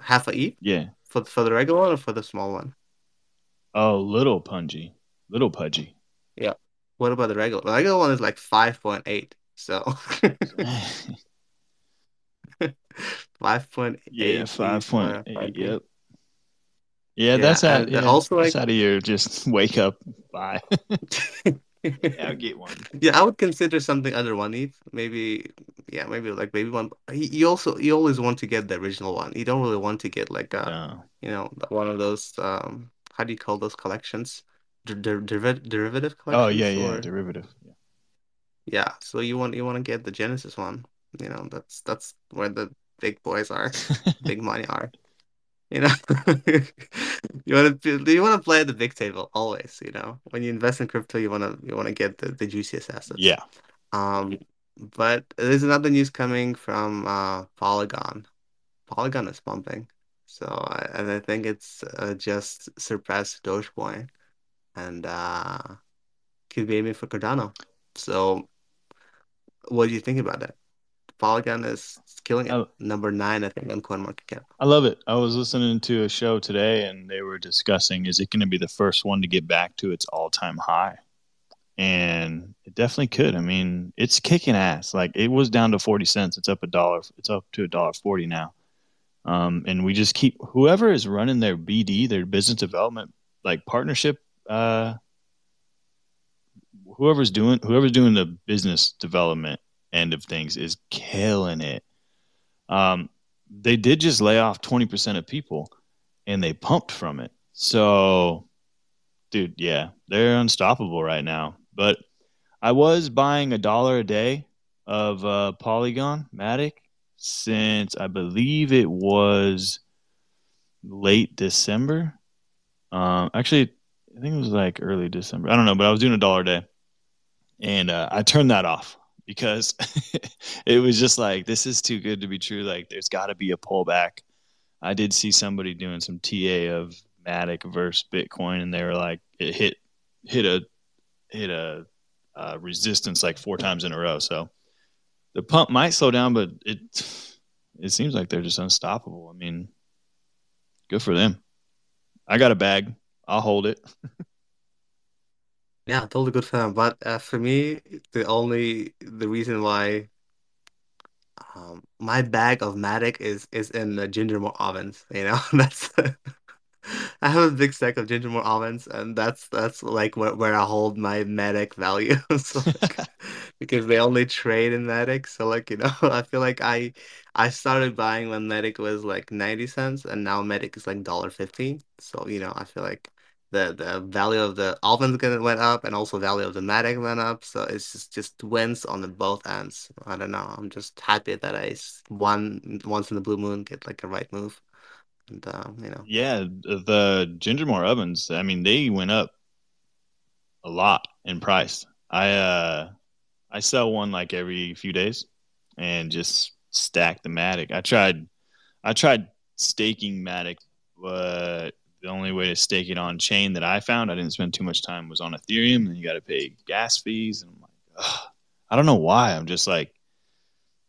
Half a E Yeah. for for the regular one or for the small one? Oh, Little Pungy, Little Pudgy. Yeah. What about the regular? The regular one is like 5.8. So five point eight. Yeah, 5.8 five point eight. 5K. Yep. Yeah, Yeah, that's out. and Yeah, also that's like out of your just wake up. Bye. Yeah, I'll get one. Yeah, I would consider something under one ETH. Maybe, yeah, maybe like maybe one. You you also you always want to get the original one. You don't really want to get like a, No. you know, one of those um how do you call those collections? Der der deriv derivative Oh yeah, yeah, or derivative. Yeah. yeah. So you want you want to get the Genesis one. You know, that's that's where the big boys are, big money are. You know, you want to you want to play at the big table always. You know, when you invest in crypto, you want to you want to get the, the juiciest assets. Yeah. Um, but there's another news coming from uh, Polygon. Polygon is pumping, so I, and I think it's uh, just surpassed Dogecoin and uh, could be aiming for Cardano. So, what do you think about that? Polygon is killing it. I, Number nine, I think, on CoinMarketCap. I love it. I was listening to a show today, and they were discussing is it going to be the first one to get back to its all time high? And it definitely could. I mean, it's kicking ass. Like it was down to forty cents. It's up a dollar. It's up to a dollar forty now. Um, and we just keep whoever is running their BD, their business development, like partnership. Uh, whoever's doing whoever's doing the business development end of things is killing it. Um, they did just lay off twenty percent of people, and they pumped from it. So, dude, yeah, they're unstoppable right now. But I was buying a dollar a day of uh, Polygon Matic since I believe it was late December. Um, actually, I think it was like early December. I don't know, but I was doing a dollar a day, and uh, I turned that off because it was just like this is too good to be true. Like, there's got to be a pullback. I did see somebody doing some TA of Matic versus Bitcoin, and they were like, it hit hit a hit a uh, resistance like four times in a row. So the pump might slow down, but it it seems like they're just unstoppable. I mean, good for them. I got a bag. I'll hold it. Yeah, totally good for them. But uh, for me, the only the reason why um, my bag of Matic is is in the Gingermore ovens. You know, that's I have a big stack of Gingermore ovens, and that's that's like where, where I hold my Matic value. So like, because they only trade in Matic, so like you know, I feel like I I started buying when Matic was like 90 cents, and now Matic is like dollar fifty. So you know, I feel like the the value of the gonna went up, and also value of the Matic went up. So it's just just wins on the both ends. I don't know. I'm just happy that I one once in the blue moon get like a right move, and um, you know. yeah, the Gingermore ovens. I mean, they went up a lot in price. I uh I sell one like every few days and just stack the Matic. I tried I tried staking Matic, but the only way to stake it on chain that I found, I didn't spend too much time, was on Ethereum, and you got to pay gas fees. And I'm like, Ugh. I don't know why. I'm just like,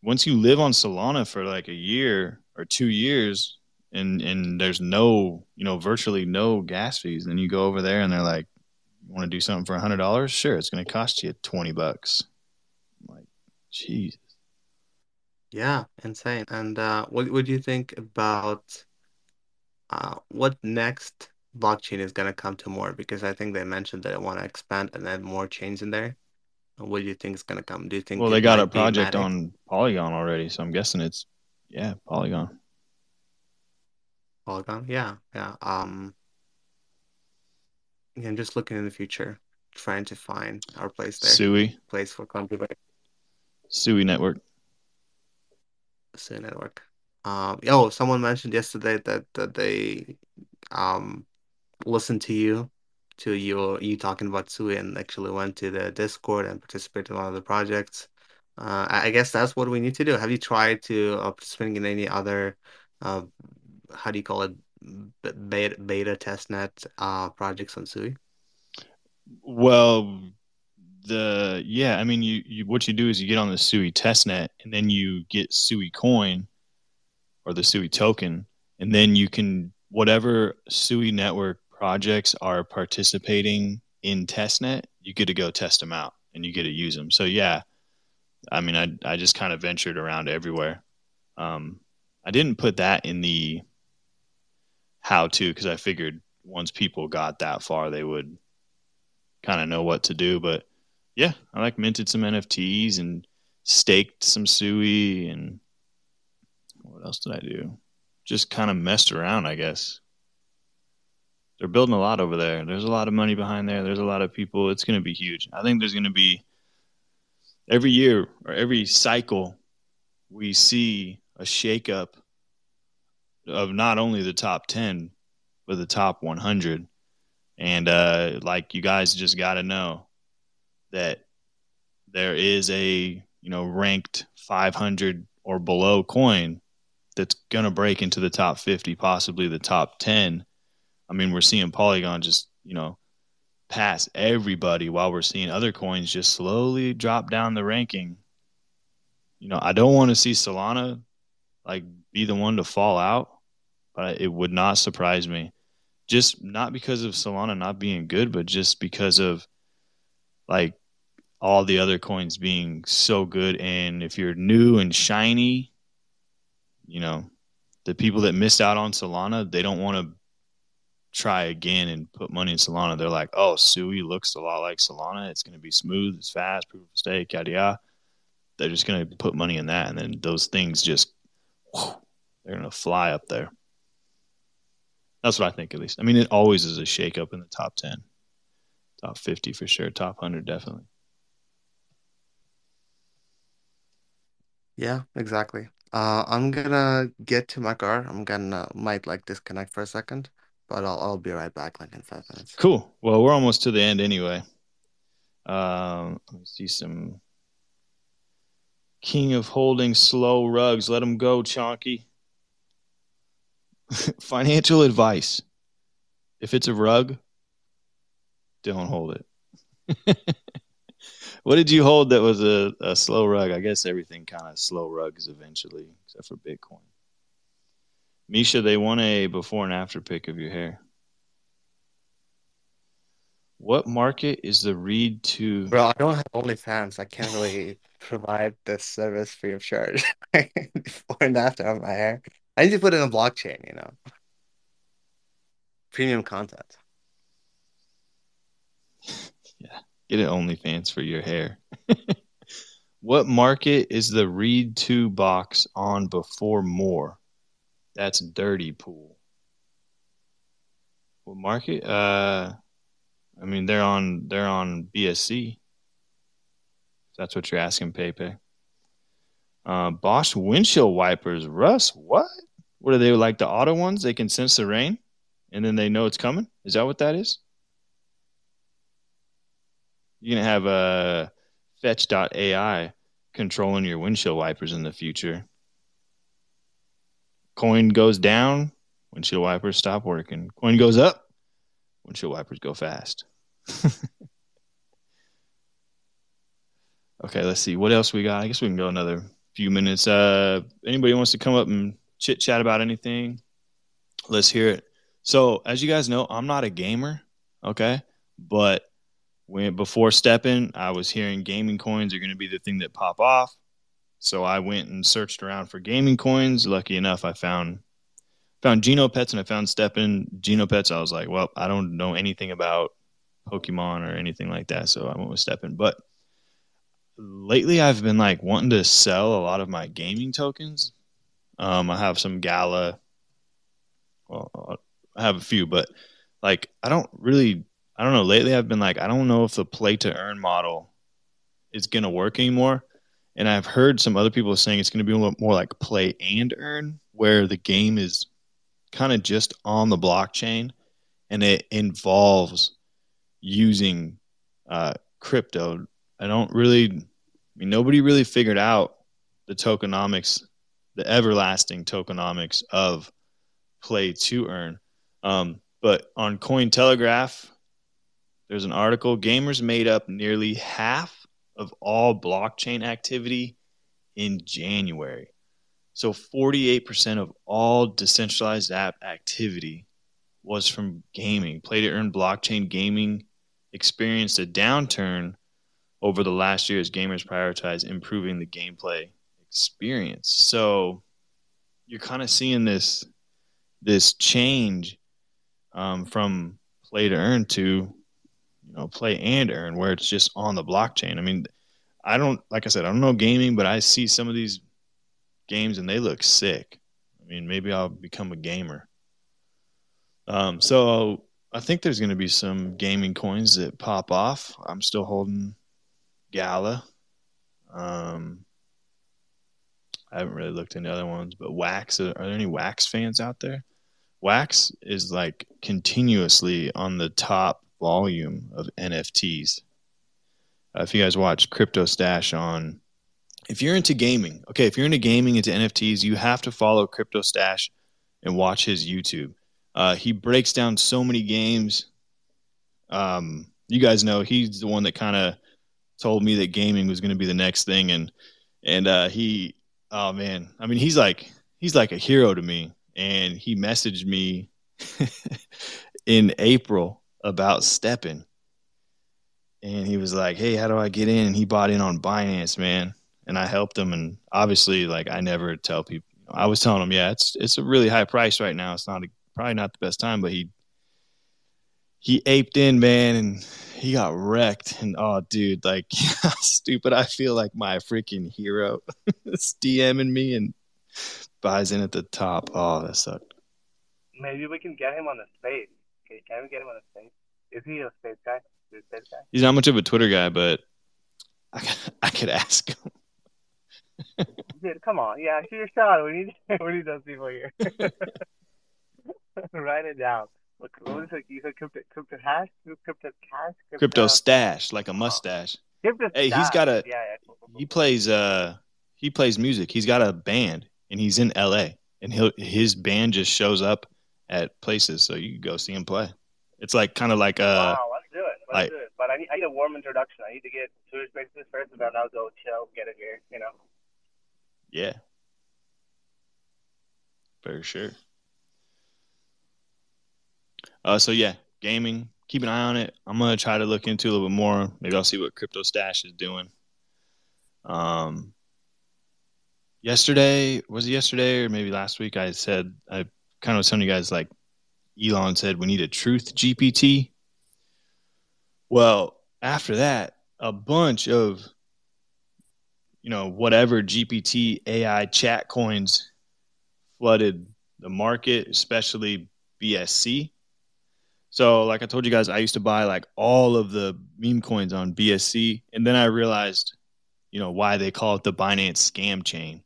once you live on Solana for like a year or two years, and and there's no, you know, virtually no gas fees, then you go over there and they're like, you want to do something for a hundred dollars? Sure, it's going to cost you twenty bucks. I'm like, Jesus. Yeah, insane. And uh, what what do you think about uh, what next blockchain is gonna come to MOOAR? Because I think they mentioned that they want to expand and add more chains in there. What do you think is gonna come? Do you think Well, they got a project on Polygon already, so I'm guessing it's yeah, Polygon. Polygon. Yeah, yeah. Um, yeah, I'm just looking in the future, trying to find our place there. Sui, place for contributing Sui network. Sui network. Um, oh, someone mentioned yesterday that that they um listened to you, to your you talking about Sui, and actually went to the Discord and participated in one of the projects. Uh, I guess that's what we need to do. Have you tried to uh, participating in any other, uh, how do you call it, beta beta testnet uh projects on Sui? Well, the yeah, I mean, you, you what you do is you get on the Sui testnet, and then you get Sui coin or the Sui token, and then you can whatever Sui network projects are participating in testnet, you get to go test them out, and you get to use them. So yeah, I mean, I I just kind of ventured around everywhere. Um, I didn't put that in the how to because I figured once people got that far, they would kind of know what to do. But yeah, I like minted some NFTs and staked some Sui and what else did I do? Just kind of messed around, I guess. They're building a lot over there. There's a lot of money behind there. There's a lot of people. It's going to be huge. I think there's going to be every year or every cycle we see a shakeup of not only the top 10 but the top 100 and uh, like you guys just got to know that there is a you know ranked 500 or below coin that's going to break into the top 50 possibly the top 10 i mean we're seeing polygon just you know pass everybody while we're seeing other coins just slowly drop down the ranking. You know i don't want to see solana like be the one to fall out but it would not surprise me. Just not because of Solana not being good, but just because of like all the other coins being so good. And if you're new and shiny, you know, the people that missed out on Solana, they don't want to try again and put money in Solana. They're like, oh, Sui looks a lot like Solana. It's going to be smooth, it's fast, proof of stake, yada yada. They're just going to put money in that, and then those things just whew, they're going to fly up there. That's what I think, at least. I mean, it always is a shakeup in the top 10, top 50 for sure, top 100 definitely. Yeah, exactly. Uh, I'm gonna get to my car. I'm gonna might like disconnect for a second, but I'll I'll be right back like in five minutes. Cool. Well, we're almost to the end anyway. Um, let me see some King of Holding Slow Rugs. Let them go, Chonky. Financial advice. If it's a rug, don't hold it. what did you hold that was a, a slow rug? I guess everything kind of slow rugs eventually, except for Bitcoin. Misha, they want a before and after pic of your hair. What market is the read to? Bro, I don't have OnlyFans. I can't really provide this service free of charge before and after of my hair. I need to put it in a blockchain, you know. Premium content. Yeah, get it OnlyFans for your hair. what market is the read to box on before more? That's dirty pool. What market? Uh, I mean they're on they're on BSC. That's what you're asking, Pepe. Uh, Bosch windshield wipers, Russ. What? What are they like the auto ones? They can sense the rain, and then they know it's coming. Is that what that is? You're gonna have a fetch.ai controlling your windshield wipers in the future. Coin goes down, windshield wipers stop working. Coin goes up, windshield wipers go fast. okay, let's see what else we got. I guess we can go another few minutes. Uh, anybody wants to come up and chit chat about anything? Let's hear it. So, as you guys know, I'm not a gamer, okay, but when before STEPN, I was hearing gaming coins are going to be the thing that pop off. So I went and searched around for gaming coins. Lucky enough, I found found Genopets and I found STEPN Genopets. I was like, well, I don't know anything about Pokemon or anything like that, so I went with STEPN. But lately, I've been like wanting to sell a lot of my gaming tokens. Um, I have some Gala well, I have a few, but like I don't really, I don't know. Lately, I've been like, I don't know if the play to earn model is going to work anymore. And I've heard some other people saying it's going to be more like play and earn, where the game is kind of just on the blockchain and it involves using uh, crypto. I don't really, I mean, nobody really figured out the tokenomics, the everlasting tokenomics of play to earn. Um, but on Cointelegraph, there's an article gamers made up nearly half of all blockchain activity in January. So 48% of all decentralized app activity was from gaming. Play to earn blockchain gaming experienced a downturn over the last year as gamers prioritize improving the gameplay experience. So you're kind of seeing this this change um, from play to earn to know play and earn where it's just on the blockchain. I mean, I don't like I said I don't know gaming, but I see some of these games and they look sick. I mean, maybe I'll become a gamer. Um, so I think there's going to be some gaming coins that pop off. I'm still holding Gala. Um, I haven't really looked into other ones, but Wax. Are there any Wax fans out there? Wax is like continuously on the top volume of NFTs. Uh, if you guys watch Crypto Stash on, if you're into gaming, okay, if you're into gaming into NFTs, you have to follow Crypto Stash and watch his YouTube. Uh, he breaks down so many games. Um, you guys know he's the one that kind of told me that gaming was going to be the next thing, and and uh, he, oh man, I mean, he's like he's like a hero to me and he messaged me in April about STEPN. And he was like, Hey, how do I get in? And he bought in on Binance, man. And I helped him. And obviously, like, I never tell people, I was telling him, yeah, it's, it's a really high price right now. It's not a, probably not the best time, but he, he aped in, man, and he got wrecked. And oh, dude, like, stupid I feel like my freaking hero is DMing me and buys in at the top. Oh, that sucked. Maybe we can get him on the space. Can we get him on the space? Is he a space guy? Is he a space guy? He's not much of a Twitter guy, but I, I could ask him. Dude, come on. Yeah, shoot your shot. We need we need those people here. Write it down. Look, what was it? You said crypto, crypto hash, crypto cash, crypto, crypto stash, like a mustache. Crypto Hey, stash. he's got a- Yeah, yeah. He plays uh he plays music. He's got a band and he's in LA and he'll his band just shows up at places so you can go see him play. It's like kind of like uh wow, let's do it. Let's like- do it. But I need, I need a warm introduction. I need to get Twitter Spaces first, and then I'll go chill, get it here. You know. yeah. For sure. Uh so yeah, gaming, keep an eye on it. I'm gonna try to look into it a little bit more. Maybe I'll see what Crypto Stash is doing. Um yesterday was it yesterday or maybe last week I said I kind of was telling you guys like Elon said we need a truth GPT. Well, after that, a bunch of you know whatever GPT AI chat coins flooded the market, especially BSC. So, like I told you guys, I used to buy like all of the meme coins on BSC, and then I realized, you know, why they call it the Binance scam chain.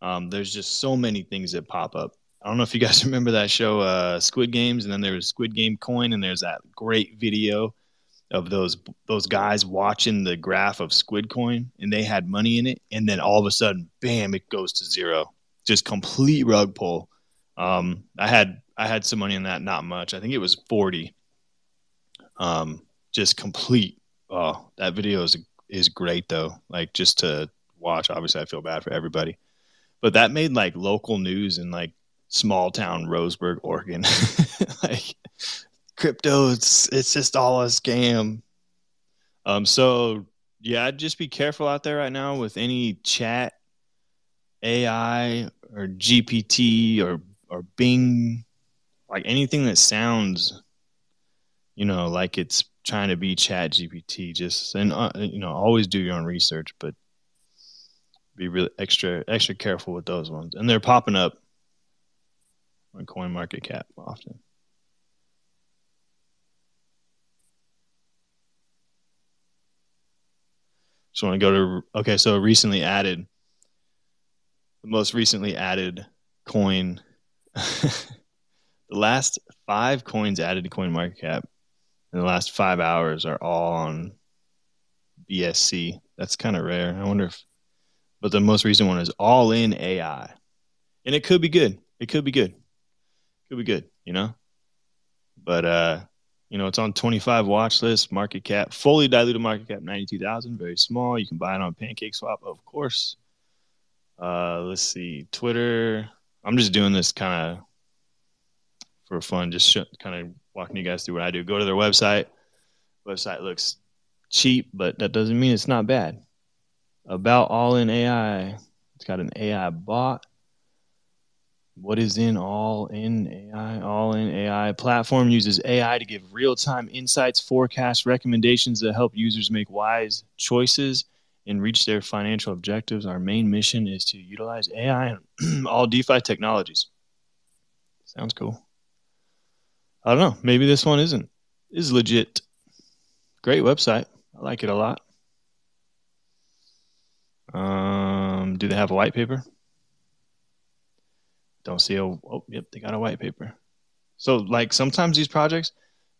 Um, there's just so many things that pop up. I don't know if you guys remember that show, uh, Squid Games, and then there was Squid Game Coin, and there's that great video of those those guys watching the graph of Squid Coin, and they had money in it, and then all of a sudden, bam, it goes to zero, just complete rug pull. Um, I had I had some money in that, not much. I think it was forty. Um, just complete. Oh, that video is is great though. Like just to watch. Obviously, I feel bad for everybody, but that made like local news and like small town Roseburg, Oregon. like crypto, it's it's just all a scam. Um, so yeah, just be careful out there right now with any chat, AI or GPT or or Bing, like anything that sounds, you know, like it's trying to be Chat GPT. Just and uh, you know, always do your own research, but be really extra extra careful with those ones. And they're popping up on Coin Market Cap often. Just want to go to okay. So recently added, the most recently added coin. the last five coins added to Coin Market Cap in the last five hours are all on BSC. That's kind of rare. I wonder if, but the most recent one is all in AI, and it could be good. It could be good. Could be good. You know, but uh, you know, it's on 25 watch list, market cap, fully diluted market cap 92,000, very small. You can buy it on Pancake Swap, of course. Uh, let's see, Twitter. I'm just doing this kind of for fun, just sh- kind of walking you guys through what I do. Go to their website. Website looks cheap, but that doesn't mean it's not bad. About All in AI. It's got an AI bot what is in all in AI? All in AI platform uses AI to give real time insights, forecasts, recommendations that help users make wise choices and reach their financial objectives. Our main mission is to utilize AI and all DeFi technologies. Sounds cool. I don't know. Maybe this one isn't is legit. Great website. I like it a lot. Um, do they have a white paper? Don't see a oh yep, they got a white paper. So like sometimes these projects,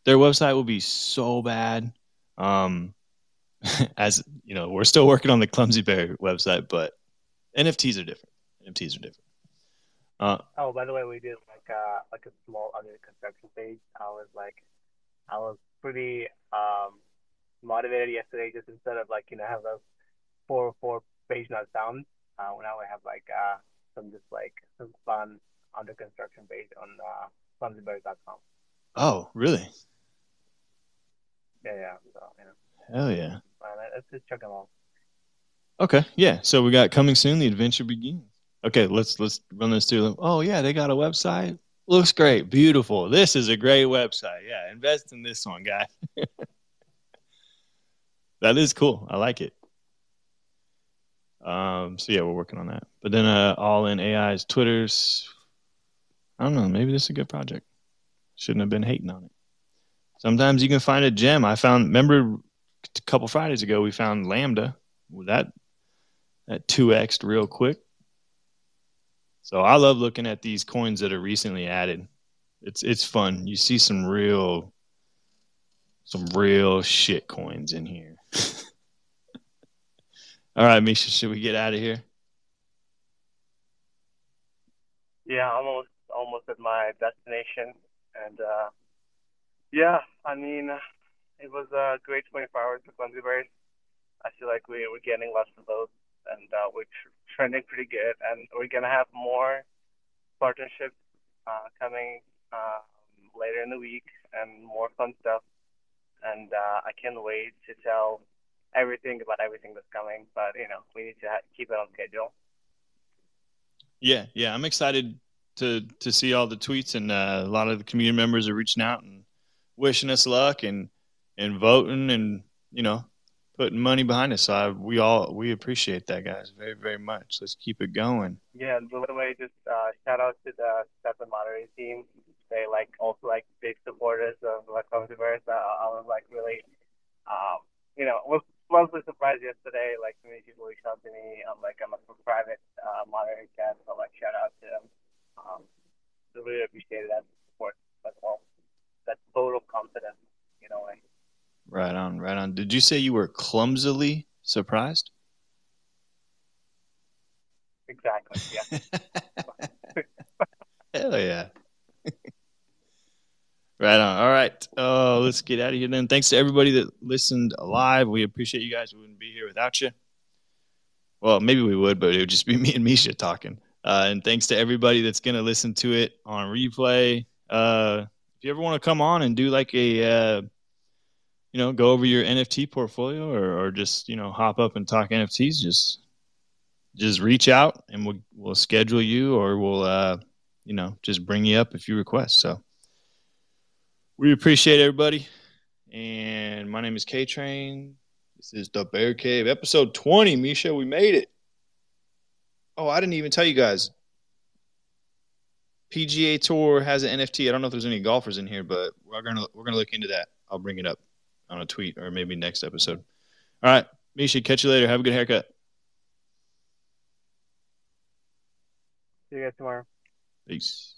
their website will be so bad. Um as you know, we're still working on the Clumsy Bear website, but NFTs are different. NFTs are different. Uh, oh, by the way, we did like uh like a small under construction page. I was like, I was pretty um motivated yesterday. Just instead of like you know have those four or four page not found, uh, now we have like uh some just like some fun under construction based on uh, clumsybears.com. Oh, really? Yeah, yeah. So, know. Hell yeah. let's just check them out. Okay, yeah. So we got coming soon. The adventure begins. Okay, let's let's run this through. Oh yeah, they got a website. Looks great, beautiful. This is a great website. Yeah, invest in this one, guy. that is cool. I like it. Um, so yeah, we're working on that. But then uh, all in AI's Twitter's. I don't know. Maybe this is a good project. Shouldn't have been hating on it. Sometimes you can find a gem. I found. Remember, a couple Fridays ago we found Lambda. That that two x real quick. So I love looking at these coins that are recently added. It's it's fun. You see some real some real shit coins in here. All right, Misha, should we get out of here? Yeah, almost almost at my destination, and uh, yeah, I mean, it was a great 24 hours for Clumsy Bears. I feel like we we're getting lots of votes, and uh, we're tr- trending pretty good, and we're gonna have more partnerships uh, coming um, later in the week, and more fun stuff. And uh, I can't wait to tell everything about everything that's coming. But you know, we need to ha- keep it on schedule. Yeah, yeah, I'm excited to to see all the tweets, and uh, a lot of the community members are reaching out and wishing us luck and and voting, and you know, putting money behind us. So I, we all we appreciate that, guys, very very much. Let's keep it going. Yeah, by the way, just uh, shout out to the STEPN moderating team. They like also like big supporters of like Bears. Uh, I was like really, um, you know, pleasantly surprised yesterday. Like so many people reached out to me on like I'm a private uh, moderator chat, so like shout out to them. Um, so really appreciated that support as well. That total confidence, you know. Like, right on, right on. Did you say you were clumsily surprised? Exactly. Yeah. Hell yeah. Right on. All right. Oh, let's get out of here then. Thanks to everybody that listened live. We appreciate you guys. We wouldn't be here without you. Well, maybe we would, but it would just be me and Misha talking. Uh, and thanks to everybody that's going to listen to it on replay. Uh, if you ever want to come on and do like a, uh, you know, go over your NFT portfolio or, or just, you know, hop up and talk NFTs, just, just reach out and we'll, we'll schedule you or we'll, uh, you know, just bring you up if you request. So, we appreciate everybody. And my name is K Train. This is the Bear Cave, episode 20. Misha, we made it. Oh, I didn't even tell you guys. PGA Tour has an NFT. I don't know if there's any golfers in here, but we're gonna we're gonna look into that. I'll bring it up on a tweet or maybe next episode. All right, Misha, catch you later. Have a good haircut. See you guys tomorrow. Peace.